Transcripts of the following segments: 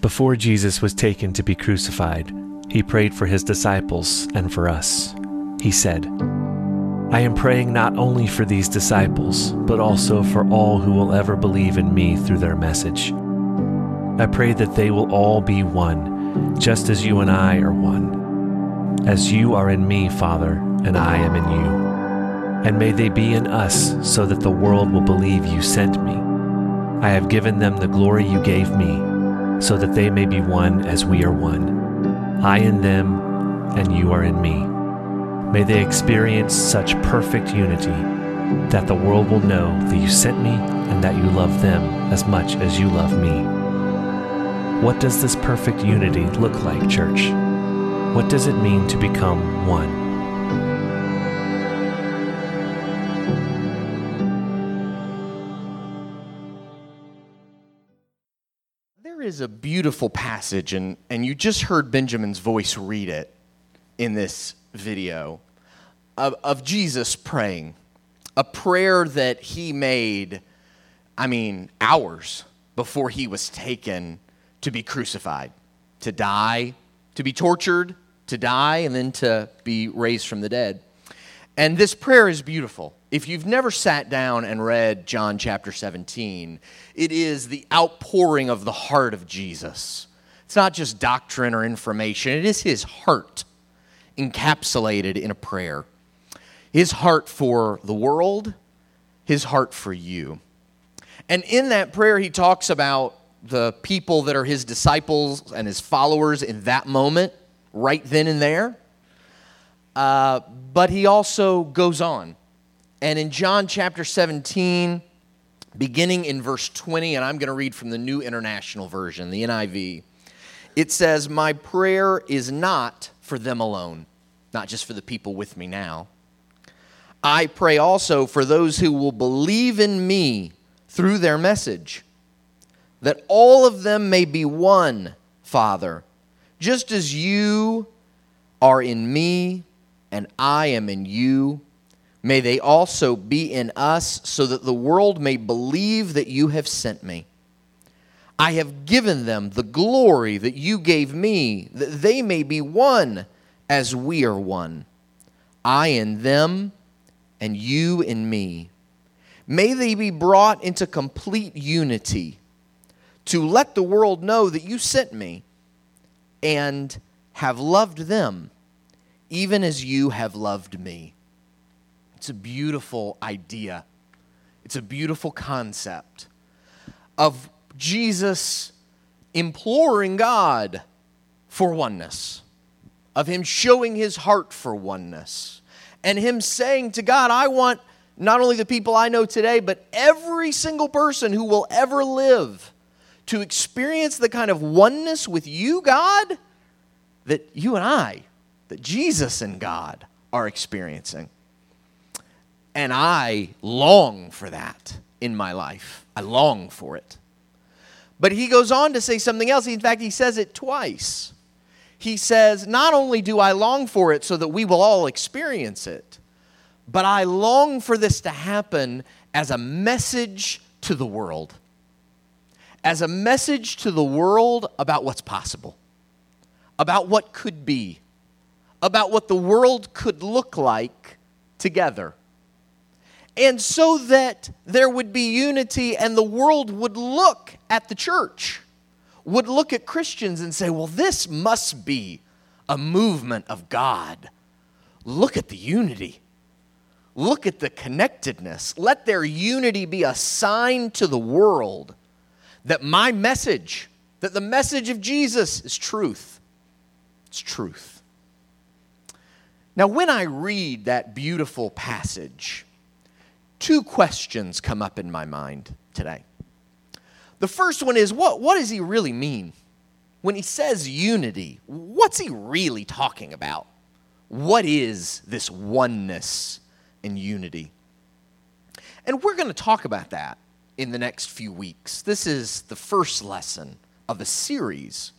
Before Jesus was taken to be crucified, he prayed for his disciples and for us. He said, I am praying not only for these disciples, but also for all who will ever believe in me through their message. I pray that they will all be one, just as you and I are one. As you are in me, Father, and I am in you. And may they be in us, so that the world will believe you sent me. I have given them the glory you gave me so that they may be one as we are one. I in them, and you are in me. May they experience such perfect unity that the world will know that you sent me and that you love them as much as you love me. What does this perfect unity look like, church? What does it mean to become one? Is a beautiful passage, and, and you just heard Benjamin's voice read it in this video of, of Jesus praying. A prayer that he made, I mean, hours before he was taken to be crucified, to die, to be tortured, to die, and then to be raised from the dead. And this prayer is beautiful. If you've never sat down and read John chapter 17, it is the outpouring of the heart of Jesus. It's not just doctrine or information, it is his heart encapsulated in a prayer. His heart for the world, his heart for you. And in that prayer, he talks about the people that are his disciples and his followers in that moment, right then and there. Uh, but he also goes on and in John chapter 17, beginning in verse 20, and I'm going to read from the New International Version, the NIV, it says, My prayer is not for them alone, not just for the people with me now. I pray also for those who will believe in me through their message, that all of them may be one, Father, just as you are in me and I am in you May they also be in us, so that the world may believe that you have sent me. I have given them the glory that you gave me, that they may be one as we are one. I in them, and you in me. May they be brought into complete unity to let the world know that you sent me and have loved them, even as you have loved me. It's a beautiful idea. It's a beautiful concept of Jesus imploring God for oneness, of him showing his heart for oneness, and him saying to God, I want not only the people I know today, but every single person who will ever live to experience the kind of oneness with you, God, that you and I, that Jesus and God are experiencing. And I long for that in my life. I long for it. But he goes on to say something else. In fact, he says it twice. He says, Not only do I long for it so that we will all experience it, but I long for this to happen as a message to the world. As a message to the world about what's possible, about what could be, about what the world could look like together and so that there would be unity and the world would look at the church, would look at Christians and say, well, this must be a movement of God. Look at the unity. Look at the connectedness. Let their unity be a sign to the world that my message, that the message of Jesus is truth. It's truth. Now, when I read that beautiful passage, two questions come up in my mind today. The first one is what, what does he really mean? When he says unity, what's he really talking about? What is this oneness and unity? And we're going to talk about that in the next few weeks. This is the first lesson of a series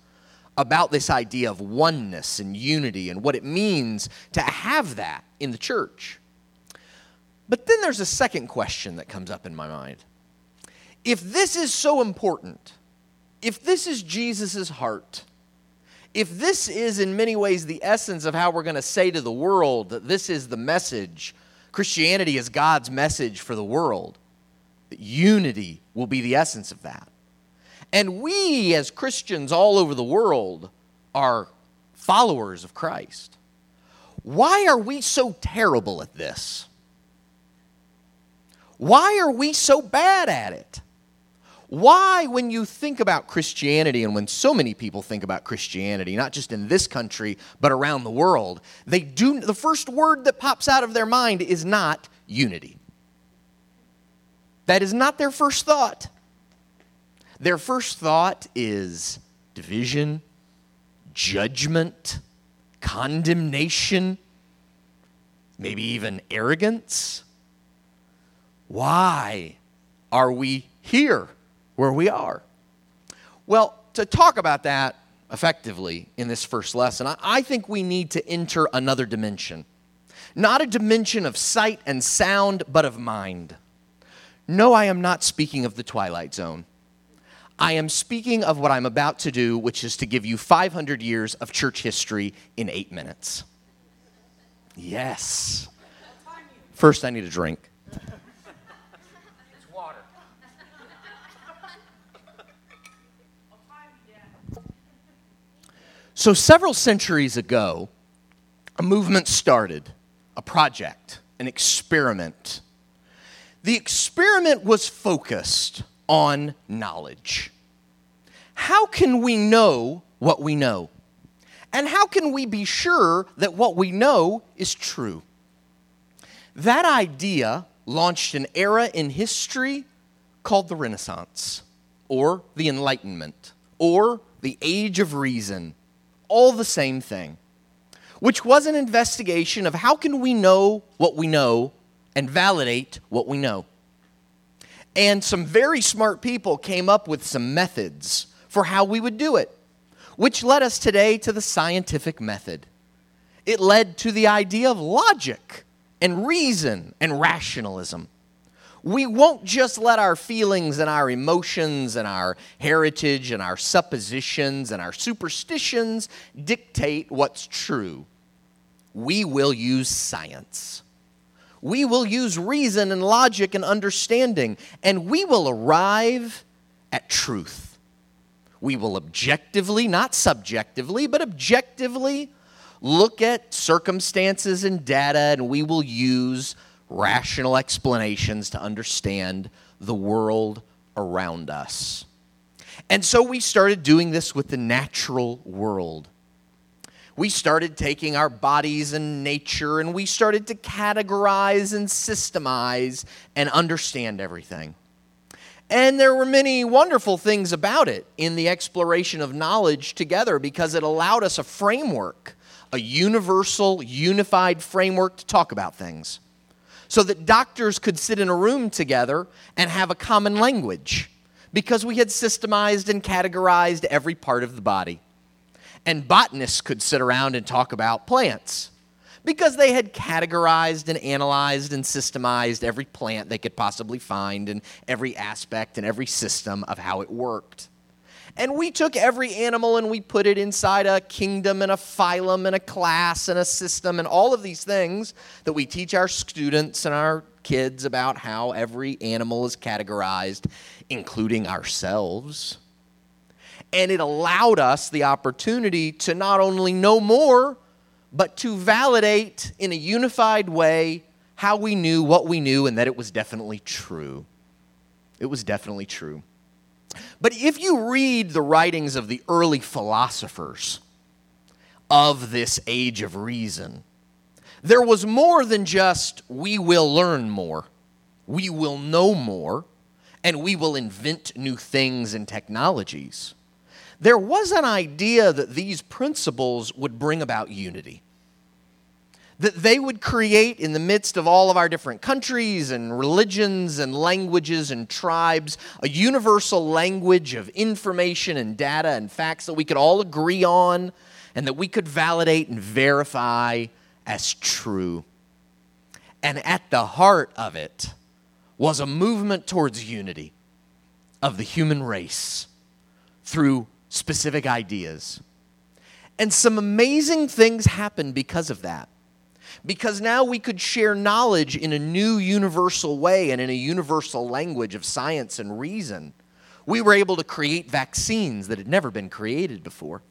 about this idea of oneness and unity and what it means to have that in the church. But then there's a second question that comes up in my mind. If this is so important, if this is Jesus' heart, if this is in many ways the essence of how we're going to say to the world that this is the message, Christianity is God's message for the world, that unity will be the essence of that. And we, as Christians all over the world, are followers of Christ. Why are we so terrible at this? Why are we so bad at it? Why, when you think about Christianity, and when so many people think about Christianity, not just in this country, but around the world, they do the first word that pops out of their mind is not unity. That is not their first thought. Their first thought is division, judgment, condemnation, maybe even arrogance. Why are we here? where we are. Well, to talk about that effectively in this first lesson, I think we need to enter another dimension. Not a dimension of sight and sound, but of mind. No, I am not speaking of the Twilight Zone. I am speaking of what I'm about to do, which is to give you 500 years of church history in eight minutes. Yes. First, I need a drink. It's water. So, several centuries ago, a movement started, a project, an experiment. The experiment was focused on knowledge. How can we know what we know? And how can we be sure that what we know is true? That idea launched an era in history called the Renaissance, or the Enlightenment, or the Age of Reason all the same thing, which was an investigation of how can we know what we know and validate what we know. And some very smart people came up with some methods for how we would do it, which led us today to the scientific method. It led to the idea of logic and reason and rationalism we won't just let our feelings and our emotions and our heritage and our suppositions and our superstitions dictate what's true. We will use science. We will use reason and logic and understanding, and we will arrive at truth. We will objectively, not subjectively, but objectively look at circumstances and data, and we will use rational explanations to understand the world around us. And so we started doing this with the natural world. We started taking our bodies and nature and we started to categorize and systemize and understand everything. And there were many wonderful things about it in the exploration of knowledge together because it allowed us a framework, a universal, unified framework to talk about things so that doctors could sit in a room together and have a common language because we had systemized and categorized every part of the body. And botanists could sit around and talk about plants because they had categorized and analyzed and systemized every plant they could possibly find and every aspect and every system of how it worked. And we took every animal and we put it inside a kingdom and a phylum and a class and a system and all of these things that we teach our students and our kids about how every animal is categorized, including ourselves. And it allowed us the opportunity to not only know more, but to validate in a unified way how we knew what we knew and that it was definitely true. It was definitely true. But if you read the writings of the early philosophers of this age of reason, there was more than just we will learn more, we will know more, and we will invent new things and technologies. There was an idea that these principles would bring about unity that they would create in the midst of all of our different countries and religions and languages and tribes a universal language of information and data and facts that we could all agree on and that we could validate and verify as true. And at the heart of it was a movement towards unity of the human race through specific ideas. And some amazing things happened because of that. Because now we could share knowledge in a new universal way and in a universal language of science and reason. We were able to create vaccines that had never been created before.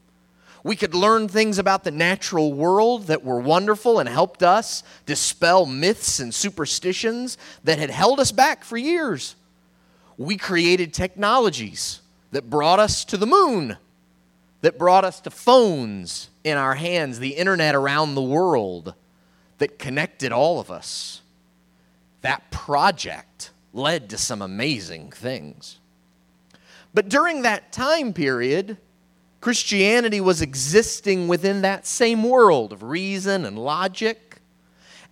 We could learn things about the natural world that were wonderful and helped us dispel myths and superstitions that had held us back for years. We created technologies that brought us to the moon, that brought us to phones in our hands, the internet around the world that connected all of us. That project led to some amazing things. But during that time period, Christianity was existing within that same world of reason and logic.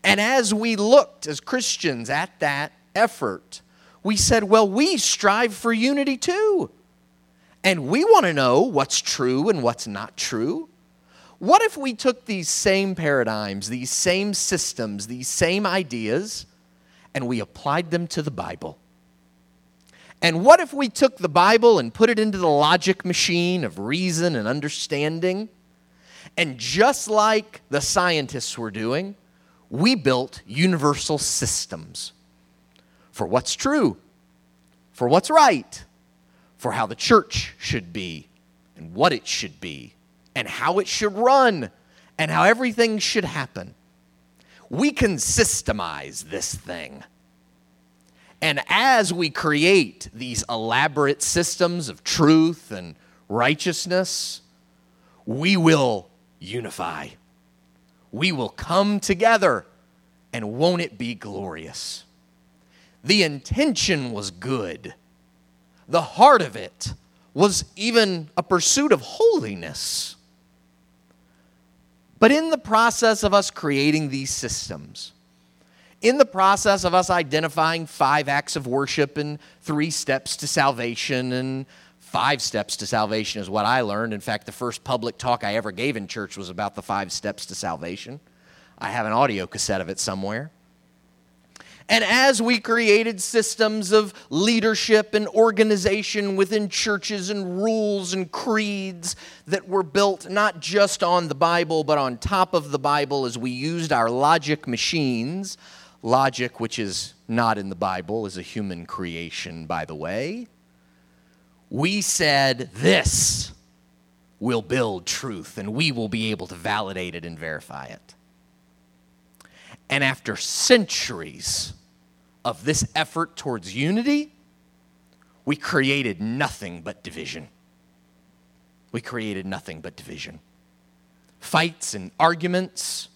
And as we looked as Christians at that effort, we said, well, we strive for unity too. And we want to know what's true and what's not true. What if we took these same paradigms, these same systems, these same ideas, and we applied them to the Bible? And what if we took the Bible and put it into the logic machine of reason and understanding? And just like the scientists were doing, we built universal systems for what's true, for what's right, for how the church should be, and what it should be, and how it should run, and how everything should happen. We can systemize this thing. And as we create these elaborate systems of truth and righteousness, we will unify. We will come together, and won't it be glorious? The intention was good, the heart of it was even a pursuit of holiness. But in the process of us creating these systems, in the process of us identifying five acts of worship and three steps to salvation and five steps to salvation is what I learned. In fact, the first public talk I ever gave in church was about the five steps to salvation. I have an audio cassette of it somewhere. And as we created systems of leadership and organization within churches and rules and creeds that were built not just on the Bible, but on top of the Bible, as we used our logic machines, Logic, which is not in the Bible, is a human creation, by the way. We said this will build truth and we will be able to validate it and verify it. And after centuries of this effort towards unity, we created nothing but division. We created nothing but division. Fights and arguments,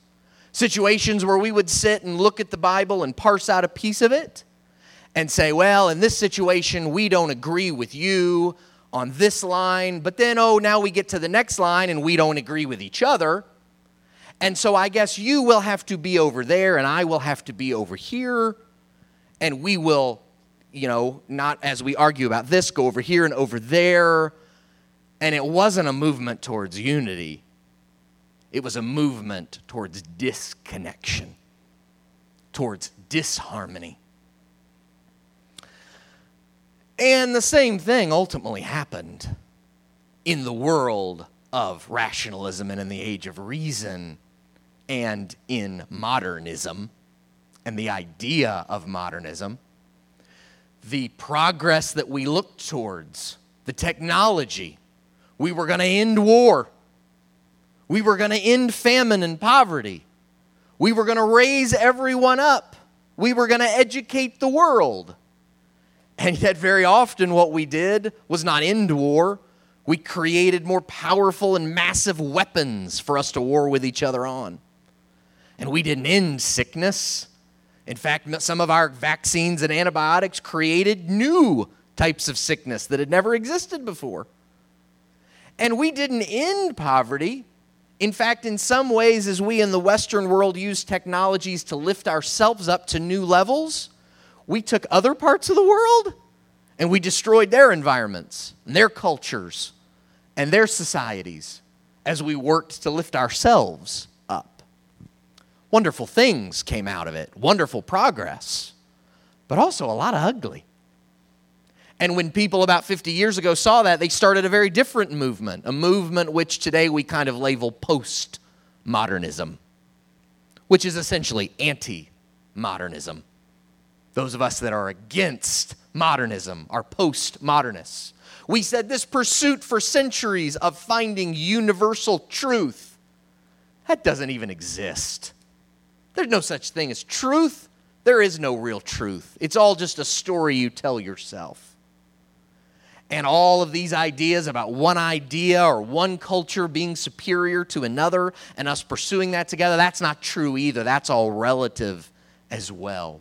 Situations where we would sit and look at the Bible and parse out a piece of it and say, well, in this situation, we don't agree with you on this line, but then, oh, now we get to the next line and we don't agree with each other. And so I guess you will have to be over there and I will have to be over here. And we will, you know, not as we argue about this, go over here and over there. And it wasn't a movement towards unity, it was a movement towards disconnection, towards disharmony. And the same thing ultimately happened in the world of rationalism and in the age of reason and in modernism and the idea of modernism. The progress that we looked towards, the technology, we were going to end war. We were going to end famine and poverty. We were going to raise everyone up. We were going to educate the world. And yet, very often, what we did was not end war. We created more powerful and massive weapons for us to war with each other on. And we didn't end sickness. In fact, some of our vaccines and antibiotics created new types of sickness that had never existed before. And we didn't end poverty. In fact, in some ways, as we in the Western world use technologies to lift ourselves up to new levels, we took other parts of the world and we destroyed their environments and their cultures and their societies as we worked to lift ourselves. Wonderful things came out of it, wonderful progress, but also a lot of ugly. And when people about 50 years ago saw that, they started a very different movement, a movement which today we kind of label post modernism, which is essentially anti modernism. Those of us that are against modernism are post modernists. We said this pursuit for centuries of finding universal truth, that doesn't even exist. There's no such thing as truth. There is no real truth. It's all just a story you tell yourself. And all of these ideas about one idea or one culture being superior to another and us pursuing that together, that's not true either. That's all relative as well.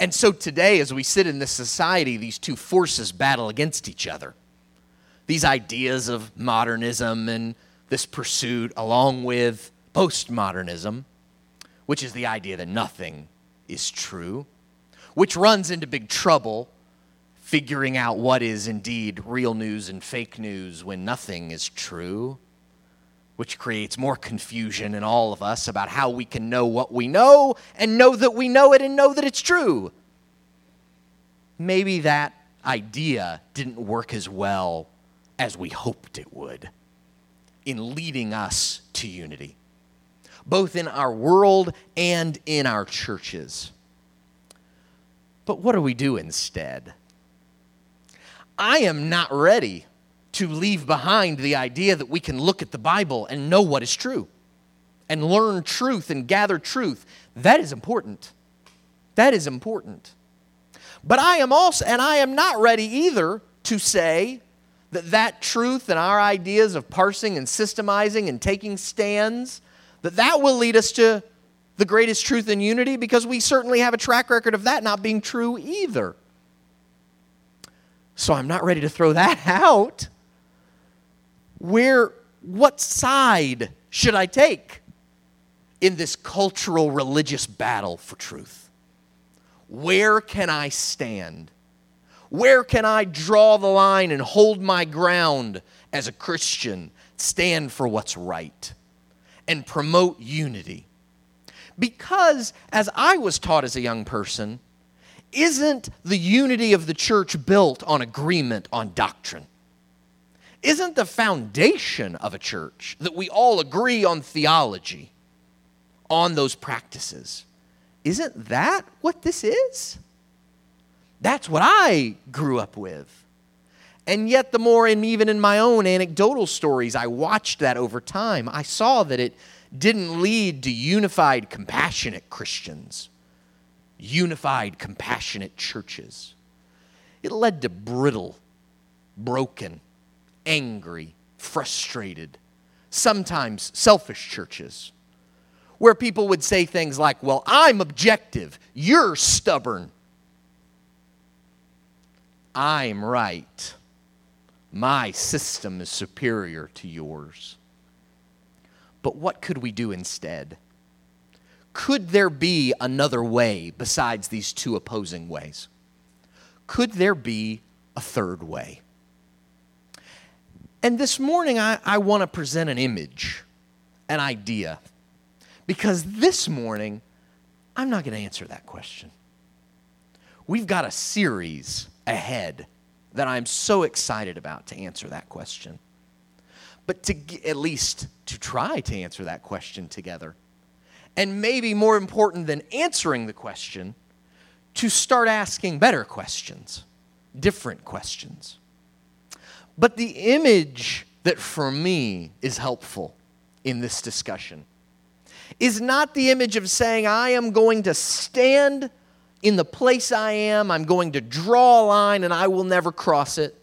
And so today, as we sit in this society, these two forces battle against each other. These ideas of modernism and this pursuit, along with postmodernism, which is the idea that nothing is true, which runs into big trouble figuring out what is indeed real news and fake news when nothing is true, which creates more confusion in all of us about how we can know what we know and know that we know it and know that it's true. Maybe that idea didn't work as well as we hoped it would in leading us to unity, both in our world and in our churches. But what do we do instead? I am not ready to leave behind the idea that we can look at the Bible and know what is true and learn truth and gather truth. That is important. That is important. But I am also, and I am not ready either to say that that truth and our ideas of parsing and systemizing and taking stands, that that will lead us to the greatest truth in unity because we certainly have a track record of that not being true either. So I'm not ready to throw that out. Where, what side should I take in this cultural religious battle for truth? Where can I stand? Where can I draw the line and hold my ground as a Christian, stand for what's right, and promote unity? Because, as I was taught as a young person, isn't the unity of the church built on agreement on doctrine? Isn't the foundation of a church that we all agree on theology, on those practices? Isn't that what this is? That's what I grew up with. And yet, the more, and even in my own anecdotal stories, I watched that over time, I saw that it didn't lead to unified, compassionate Christians unified, compassionate churches. It led to brittle, broken, angry, frustrated, sometimes selfish churches where people would say things like, Well, I'm objective, you're stubborn. I'm right. My system is superior to yours. But what could we do instead? could there be another way besides these two opposing ways? Could there be a third way? And this morning, I, I want to present an image, an idea, because this morning, I'm not going to answer that question. We've got a series ahead that I'm so excited about to answer that question. But to at least to try to answer that question together and maybe more important than answering the question, to start asking better questions, different questions. But the image that for me is helpful in this discussion is not the image of saying, I am going to stand in the place I am, I'm going to draw a line, and I will never cross it.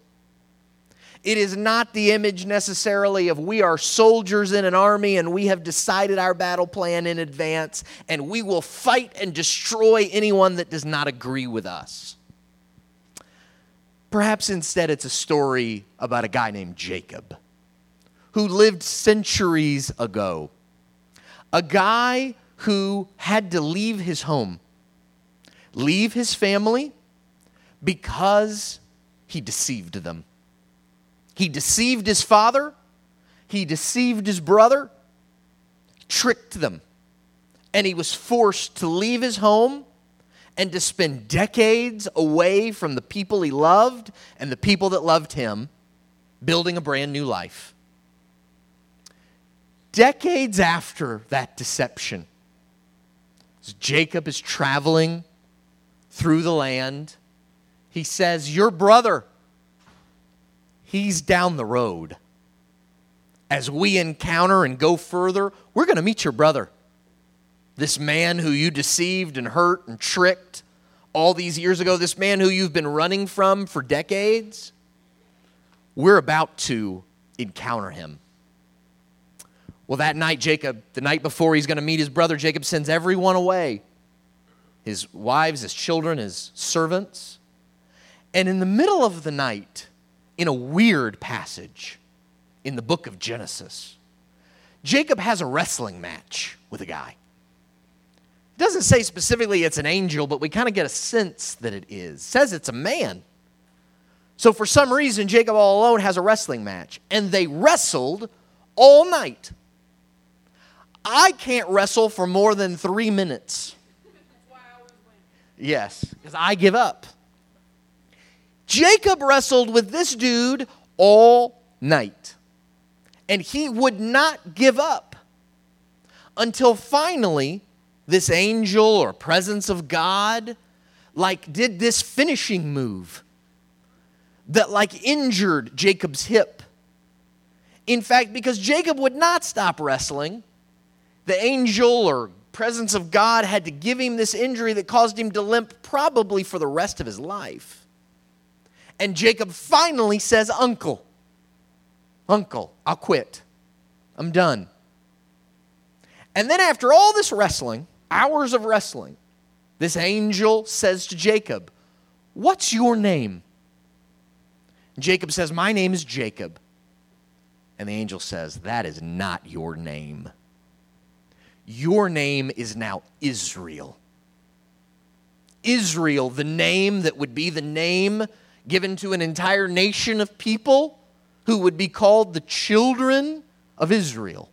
It is not the image necessarily of we are soldiers in an army and we have decided our battle plan in advance and we will fight and destroy anyone that does not agree with us. Perhaps instead it's a story about a guy named Jacob who lived centuries ago. A guy who had to leave his home, leave his family because he deceived them. He deceived his father, he deceived his brother, tricked them. And he was forced to leave his home and to spend decades away from the people he loved and the people that loved him, building a brand new life. Decades after that deception, Jacob is traveling through the land, he says, Your brother, he's down the road. As we encounter and go further, we're going to meet your brother. This man who you deceived and hurt and tricked all these years ago, this man who you've been running from for decades, we're about to encounter him. Well, that night, Jacob, the night before he's going to meet his brother, Jacob sends everyone away his wives, his children, his servants. And in the middle of the night, in a weird passage in the book of Genesis, Jacob has a wrestling match with a guy. It doesn't say specifically it's an angel, but we kind of get a sense that it is. It says it's a man. So for some reason, Jacob all alone has a wrestling match, and they wrestled all night. I can't wrestle for more than three minutes. Yes, because I give up. Jacob wrestled with this dude all night, and he would not give up until finally this angel or presence of God like did this finishing move that like injured Jacob's hip. In fact, because Jacob would not stop wrestling, the angel or presence of God had to give him this injury that caused him to limp probably for the rest of his life. And Jacob finally says, Uncle, Uncle, I'll quit. I'm done. And then, after all this wrestling, hours of wrestling, this angel says to Jacob, What's your name? Jacob says, My name is Jacob. And the angel says, That is not your name. Your name is now Israel. Israel, the name that would be the name given to an entire nation of people who would be called the children of Israel.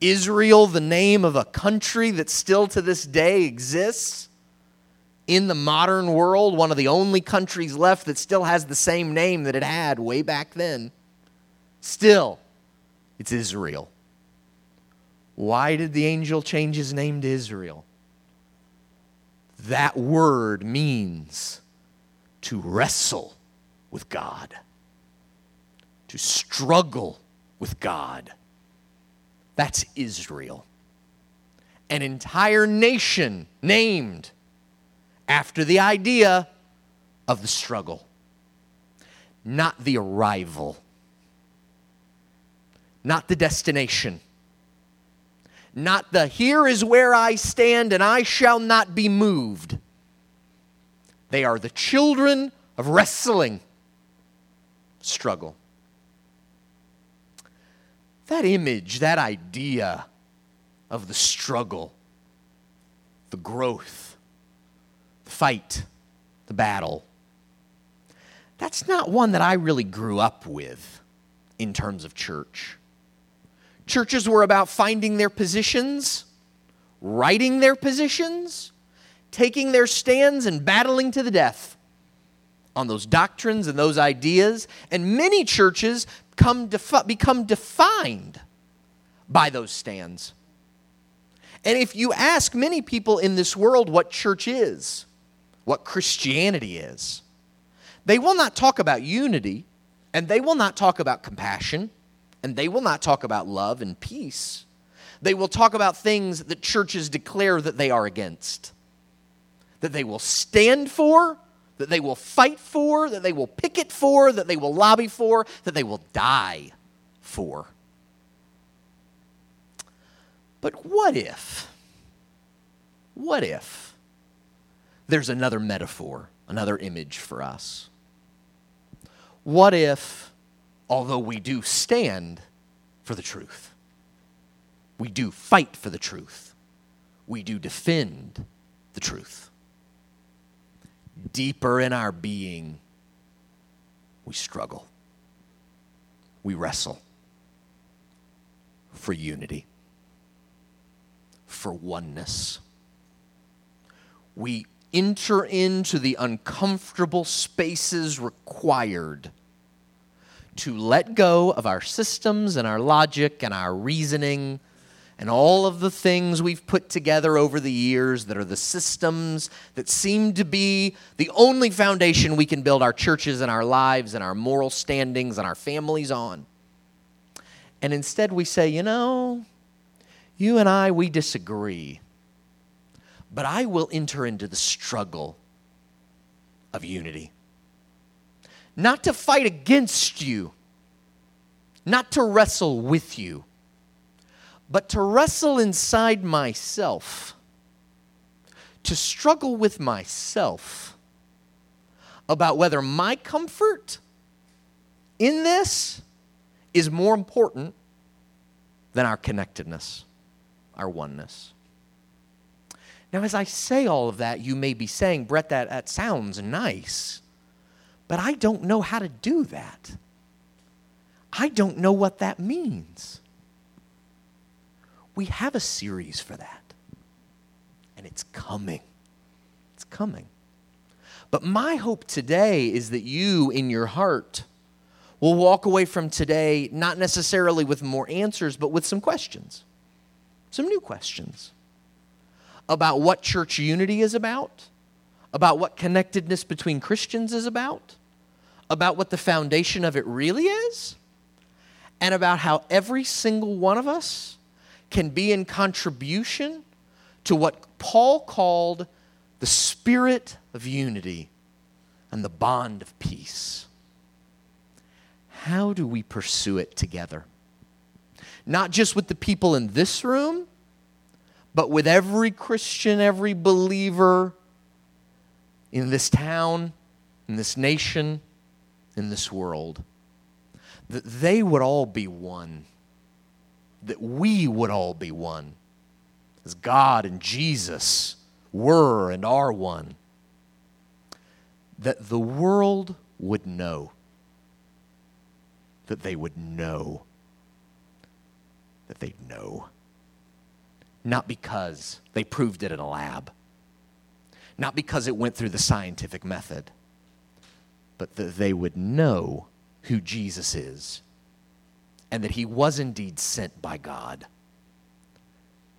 Israel, the name of a country that still to this day exists in the modern world, one of the only countries left that still has the same name that it had way back then. Still, it's Israel. Why did the angel change his name to Israel? That word means to wrestle with God, to struggle with God. That's Israel. An entire nation named after the idea of the struggle, not the arrival, not the destination, not the here is where I stand and I shall not be moved. They are the children of wrestling, struggle. That image, that idea of the struggle, the growth, the fight, the battle, that's not one that I really grew up with in terms of church. Churches were about finding their positions, writing their positions, taking their stands, and battling to the death on those doctrines and those ideas. And many churches come defi- become defined by those stands. And if you ask many people in this world what church is, what Christianity is, they will not talk about unity and they will not talk about compassion and they will not talk about love and peace. They will talk about things that churches declare that they are against, that they will stand for, that they will fight for, that they will picket for, that they will lobby for, that they will die for. But what if, what if there's another metaphor, another image for us? What if although we do stand for the truth. We do fight for the truth. We do defend the truth. Deeper in our being, we struggle. We wrestle for unity, for oneness. we enter into the uncomfortable spaces required to let go of our systems and our logic and our reasoning and all of the things we've put together over the years that are the systems that seem to be the only foundation we can build our churches and our lives and our moral standings and our families on. And instead we say, you know, you and I, we disagree but I will enter into the struggle of unity. Not to fight against you, not to wrestle with you, but to wrestle inside myself, to struggle with myself about whether my comfort in this is more important than our connectedness, our oneness. Now, as I say all of that, you may be saying, Brett, that, that sounds nice, but I don't know how to do that. I don't know what that means. We have a series for that, and it's coming. It's coming. But my hope today is that you, in your heart, will walk away from today not necessarily with more answers, but with some questions, some new questions about what church unity is about, about what connectedness between Christians is about, about what the foundation of it really is, and about how every single one of us can be in contribution to what Paul called the spirit of unity and the bond of peace. How do we pursue it together? Not just with the people in this room but with every Christian, every believer in this town, in this nation, in this world, that they would all be one, that we would all be one, as God and Jesus were and are one, that the world would know, that they would know, that they'd know. Not because they proved it in a lab, not because it went through the scientific method, but that they would know who Jesus is and that he was indeed sent by God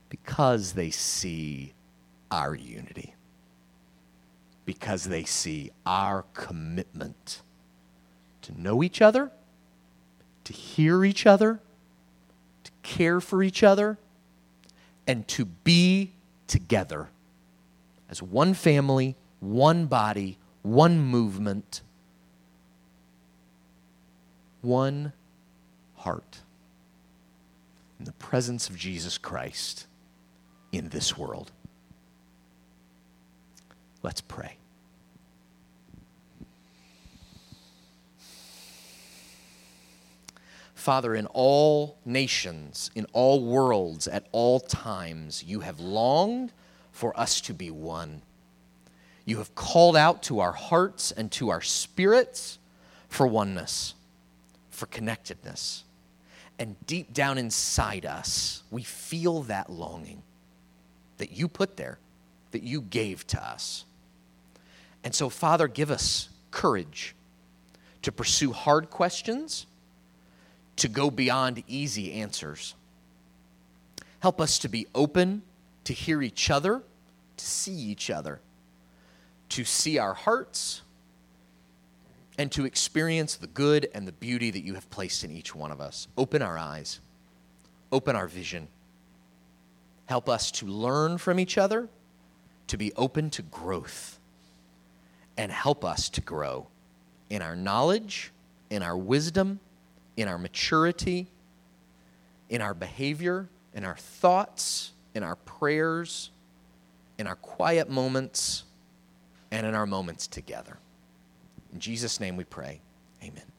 because they see our unity, because they see our commitment to know each other, to hear each other, to care for each other and to be together as one family, one body, one movement, one heart in the presence of Jesus Christ in this world. Let's pray. Father, in all nations, in all worlds, at all times, you have longed for us to be one. You have called out to our hearts and to our spirits for oneness, for connectedness. And deep down inside us, we feel that longing that you put there, that you gave to us. And so, Father, give us courage to pursue hard questions to go beyond easy answers. Help us to be open to hear each other, to see each other, to see our hearts, and to experience the good and the beauty that you have placed in each one of us. Open our eyes, open our vision. Help us to learn from each other, to be open to growth, and help us to grow in our knowledge, in our wisdom, in our maturity, in our behavior, in our thoughts, in our prayers, in our quiet moments, and in our moments together. In Jesus' name we pray. Amen.